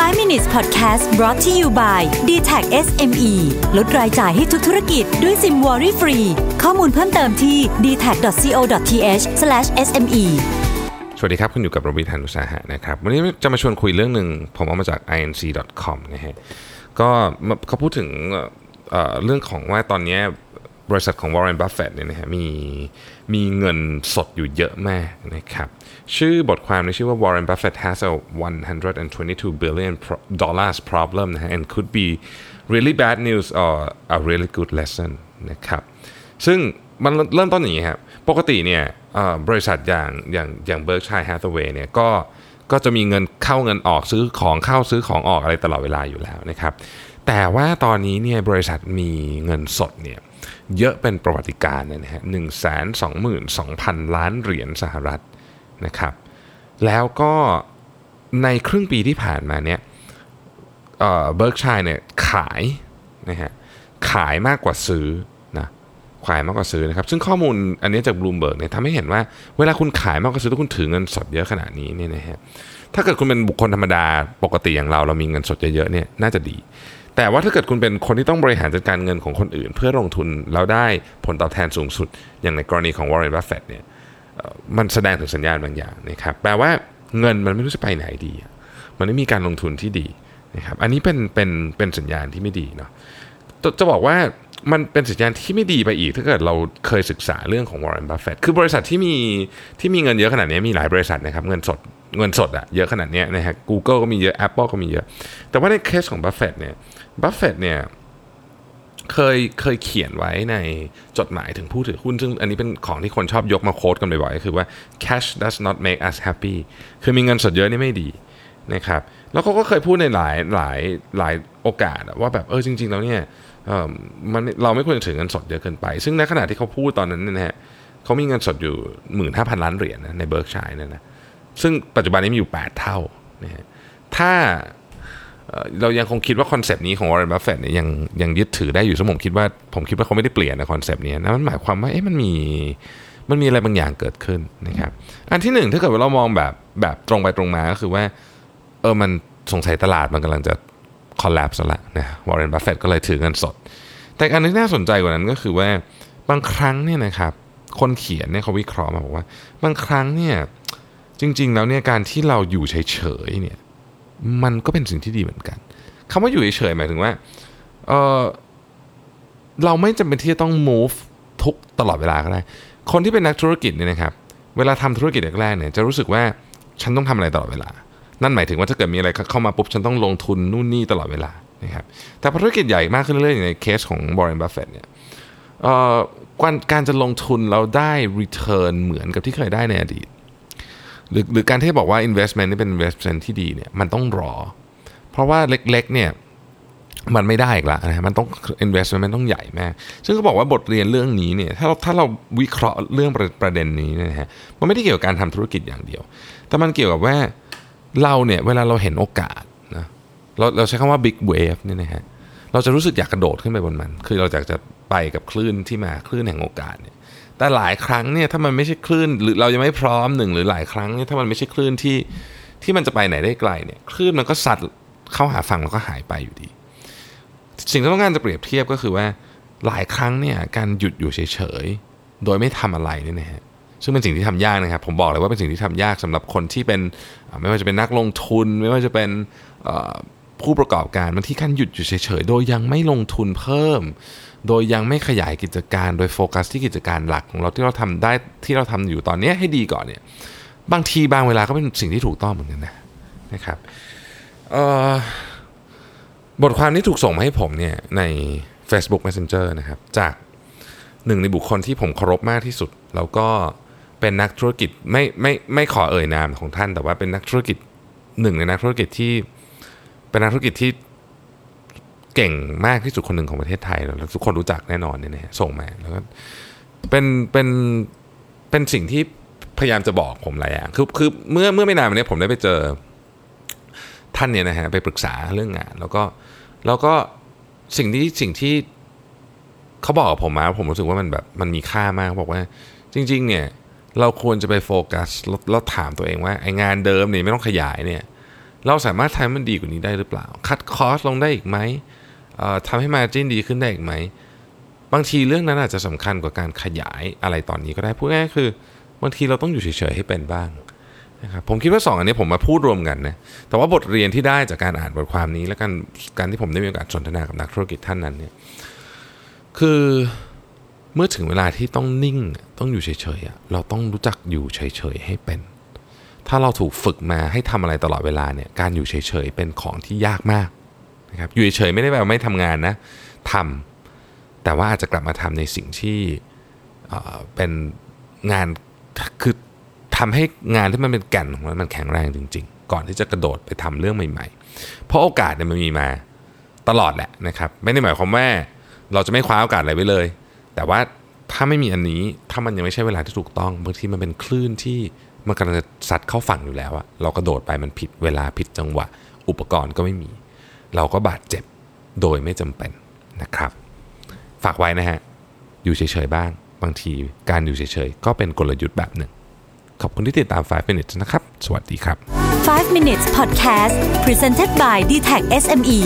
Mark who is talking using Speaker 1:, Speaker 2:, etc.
Speaker 1: 5 minutes podcast brought to you by d t a c SME ลดรายจ่ายให้ทุกธุรกิจด้วยซิมวอรี่ฟรี ข้อมูลเพิ่มเติมที่ d t a c c o t h s m e
Speaker 2: สวัสดีครับ คุณอยู่กับโรบินทันุสาหะนะครับ วันนี้จะมาชวนคุยเรื่องหนึ่งผมเอามาจาก inc.com นะฮะก็เขาพูดถึงเรื่องของว่าตอนนี้ บริษัทของ Warren Buffett เนี่ยนะฮะมีมีเงินสดอยู่เยอะมากนะครับ ชื่อบทความในชื่อว่า Warren Buffett has a 122 billion dollars problem นะฮะ and could be really bad news or a really good lesson นะครับซึ่งมันเริ่มต้นอย่างนี้ครับ ปกติเนี่ยบริษัทอย่างอย่างอย่าง Berkshire Hathaway เนี่ยก็ ก็จะมีเงินเข้าเงินออกซื้อของเข้าซื้อของออกอะไรตลอดเวลาอยู่แล้วนะครับ แต่ว่าตอนนี้เนี่ยบริษัทมีเงินสดเนี่ยเยอะเป็นประวัติการณ์เลยนะฮะหนึ่งแสนสองหมื่นสองพันล้านเหรียญสหรัฐนะครับ แล้วก็ในครึ่งปีที่ผ่านมาเนี่ย Berkshire เนี่ยขายนะฮะขายมากกว่าซื้อ ขายมากกว่าซื้อนะครับ ซึ่งข้อมูลอันนี้จากบลูมเบิร์กเนี่ยทำให้เห็นว่าเวลาคุณขายมากกว่าซื้อถ้าคุณถือเงินสดเยอะขนาดนี้เนี่ยนะฮะถ้าเกิดคุณเป็นบุคคลธรรมดาปกติอย่างเราเรามีเงินสดเยอะๆเนี่ยน่าจะดี แต่ว่าถ้าเกิดคุณเป็นคนที่ต้องบริหารจัดการเงินของคนอื่น เพื่อลงทุนแล้วได้ผลตอบแทนสูงสุด อย่างในกรณีของ Warren Buffett เนี่ยมันแสดงถึงสัญญาณบางอย่างนะครับแปลว่าเงินมันไม่รู้จะไปไหนดี มันไม่มีการลงทุนที่ดีนะครับอันนี้เป็นเป็นเป็นสัญญาณที่ไม่ดีเนาะจะบอกว่า มันเป็นสัญญาณที่ไม่ดีไปอีก ถ้าเกิดเราเคยศึกษาเรื่องของ Warren Buffett คือบริษัทที่มีที่มีเงินเยอะขนาดนี้มีหลายบริษัทนะครับ เงินสดเงินสดอะเยอะขนาดนี้นะฮะ Google ก็มีเยอะ Apple ก็มีเยอะ แต่ว่าในเคสของ Buffett เนี่ย Buffett เนี่ยเคยเคยเขียนไว้ในจดหมายถึงผู้ถือหุ้น ซึ่งอันนี้เป็นของที่คนชอบยกมาโค้ดกันบ่อยๆก็คือว่า cash does not make us happy คือมีเงินสดเยอะนี่ไม่ดี นะครับแล้วเขาก็เคยพูดในหลายหลายหลายโอกาสว่าแบบเออจริง ๆ แล้วเนี่ยเออมันเราไม่ควรจะถือเงินสดเยอะเกินไป ซึ่งในขณะที่เขาพูดตอนนั้นเนยนะฮะเขามีเงินสดอยู่หมื่นห้าพันล้านเหรียญนะใน Berkshire เนี่ยนะซึ่งปัจจุบันนี้มีอยู่ 8 เท่านะฮะถ้าเรายังคงคิดว่า concept นี้ของ Warren Buffett เนี่ยยังยังยึดถือได้อยู่ซึ่งผมคิดว่าผมคิดว่าเขาไม่ได้เปลี่ยนนะ concept นี้นะมันหมายความว่าเอ๊ะมันมีมันมีอะไรบางอย่างเกิดขึ้นนะครับอันที่หนึ่งถ้าเกิดว่าเรามองแบบแบบตรงไปตรงมาก็คือว่า เออมันสงสัยตลาดมันกำลังจะ collapse แล้วละนะ Warren Buffett ก็เลยถือเงินสด แต่อันที่น่าสนใจกว่านั้นก็คือว่าบางครั้งเนี่ยนะครับคนเขียนเนี่ยเขาวิเคราะห์มาบอกว่า บางครั้งเนี่ยจริง ๆ แล้วเนี่ยการที่เราอยู่เฉยๆเนี่ยมันก็เป็นสิ่งที่ดีเหมือนกันคำว่าอยู่เฉยๆหมายถึงว่าเออเราไม่จำเป็นที่จะต้อง move ทุกตลอดเวลาก็ได้ คนที่เป็นนักธุรกิจเนี่ยนะครับ เวลาทำธุรกิจแรกๆเนี่ยจะรู้สึกว่าฉันต้องทำอะไรตลอดเวลา นั่นหมายถึงว่าถ้าเกิดมีอะไรเข้ามาปุ๊บฉันต้องลงทุนนู่นนี่ตลอดเวลานะครับแต่พอธุรกิจใหญ่มากขึ้นเรื่อยๆอย่างในเคสของ Warren Buffett เนี่ยการจะลงทุนเราได้ return เหมือนกับที่เคยได้ในอดีต หรือหรือการที่บอกว่า investment นี่เป็น investment ที่ดีเนี่ยมันต้องรอ เพราะว่าเล็กๆเนี่ยมันไม่ได้อีกละนะมันต้อง investment มันต้องใหญ่มาก ซึ่งเขาบอกว่าบทเรียนเรื่องนี้เนี่ยถ้าเราถ้าเราวิเคราะห์เรื่องประประเด็นนี้นะฮะมันไม่ได้เกี่ยวกับการทำธุรกิจอย่างเดียว แต่มันเกี่ยวกับว่า เราเนี่ยเวลาเราเห็นโอกาสนะเราเราใช้คำว่า big wave เนี่ยนะฮะเราจะรู้สึกอยากกระโดดขึ้นไปบนมัน คือเราอยากจะไปกับคลื่นที่มาคลื่นแห่งโอกาสเนี่ยแต่หลายครั้งเนี่ยถ้ามันไม่ใช่คลื่นหรือเรายังไม่พร้อมหนึ่งหรือหลายครั้งเนี่ยถ้ามันไม่ใช่คลื่นที่ที่มันจะไปไหนได้ไกลเนี่ยคลื่นมันก็ซัดเข้าหาฝั่งแล้วก็หายไปอยู่ดี สิ่งที่ต้องการจะเปรียบเทียบก็คือว่าหลายครั้งเนี่ยการหยุดอยู่เฉยๆโดยไม่ทำอะไรเนี่ยนะฮะ ซึ่งเป็นสิ่งที่ทำยากนะครับ ผมบอกเลยว่าเป็นสิ่งที่ทำยากสำหรับคนที่เป็นไม่ว่าจะเป็นนักลงทุน ไม่ว่าจะเป็นผู้ประกอบการบางที่การหยุดอยู่เฉยๆ โดยยังไม่ลงทุนเพิ่ม โดยยังไม่ขยายกิจการ โดยโฟกัสที่กิจการหลักของเราที่เราทำได้ที่เราทำอยู่ตอนนี้ให้ดีก่อนเนี่ย บางทีบางเวลาก็เป็นสิ่งที่ถูกต้องเหมือนกันนะนะครับบทความนี้ถูกส่งมาให้ผมเนี่ยใน Facebook Messenger นะครับ จากหนึ่งในบุคคลที่ผมเคารพมากที่สุด แล้วก็เป็นนักธุรกิจไม่ไม่ไม่ขอเอ่ยนามของท่าน แต่ว่าเป็นนักธุรกิจหนึ่งในนักธุรกิจที่เป็นนักธุรกิจที่เก่งมากที่สุดคนหนึ่งของประเทศไทยแล้วทุกคนรู้จักแน่นอนเนี่ยนะฮะส่งมาแล้วก็เป็นเป็นเป็นสิ่งที่พยายามจะบอกผมหลายอย่างคือคือเมื่อเมื่อไม่นานมานี้ผมได้ไปเจอท่านเนี่ยนะฮะไปปรึกษาเรื่องงาน แล้วก็แล้วก็สิ่งที่สิ่งที่เขาบอกกับผมมาผมรู้สึกว่ามันแบบมันมีค่ามากบอกว่า จริง ๆ เนี่ย เราควรจะไปโฟกัสแล้วถามตัวเองว่าไองานเดิมเนี่ยไม่ต้องขยายเนี่ยเราสามารถทำให้มันดีกว่านี้ได้หรือเปล่า คัดคอสลงได้อีกไหมทำให้มาจิ้นดีขึ้นได้อีกไหม บางทีเรื่องนั้นอาจจะสำคัญกว่าการขยายอะไรตอนนี้ก็ได้พูดง่ายคือบางทีเราต้องอยู่เฉยๆให้เป็นบ้างนะครับผมคิดว่า 2 อันนี้ผมมาพูดรวมกันนะแต่ว่าบทเรียนที่ได้จากการอ่านบทความนี้ และการการที่ผมได้มีโอกาสสนทนากับนักธุรกิจท่านนั้นเนี่ยคือ เมื่อถึงเวลาที่ต้องนิ่งต้องอยู่เฉยๆเราต้องรู้จักอยู่เฉยๆให้เป็น ถ้าเราถูกฝึกมาให้ทำอะไรตลอดเวลาเนี่ยการอยู่เฉยๆเป็นของที่ยากมากนะครับอยู่เฉยๆไม่ได้แปลว่าไม่ทำงานนะทำแต่ว่าอาจจะกลับมาทำในสิ่งที่เเป็นงานคือทำให้งานที่มันเป็นแก่นของมันมันแข็งแรงจริง ๆ ก่อนที่จะกระโดดไปทำเรื่องใหม่ ๆ เพราะโอกาสเนี่ยมันมีมาตลอดแหละนะครับ ไม่ได้หมายความว่าเราจะไม่คว้าโอกาสอะไรไว้เลย แต่ว่าถ้าไม่มีอันนี้ถ้ามันยังไม่ใช่เวลาที่ถูกต้องบางทีมันเป็นคลื่นที่มันกำลังจะซัดเข้าฝั่งอยู่แล้วอะเรากระโดดไปมันผิดเวลาผิดจังหวะ อุปกรณ์ก็ไม่มี เราก็บาดเจ็บโดยไม่จำเป็นนะครับ ฝากไว้นะฮะ อยู่เฉยๆบ้าง บางทีการอยู่เฉยๆ ก็เป็นกลยุทธ์แบบหนึ่ง ขอบคุณที่ติดตาม 5 minutes นะครับ สวัสดีครับ
Speaker 1: 5 minutes podcast presented by d t e c h SME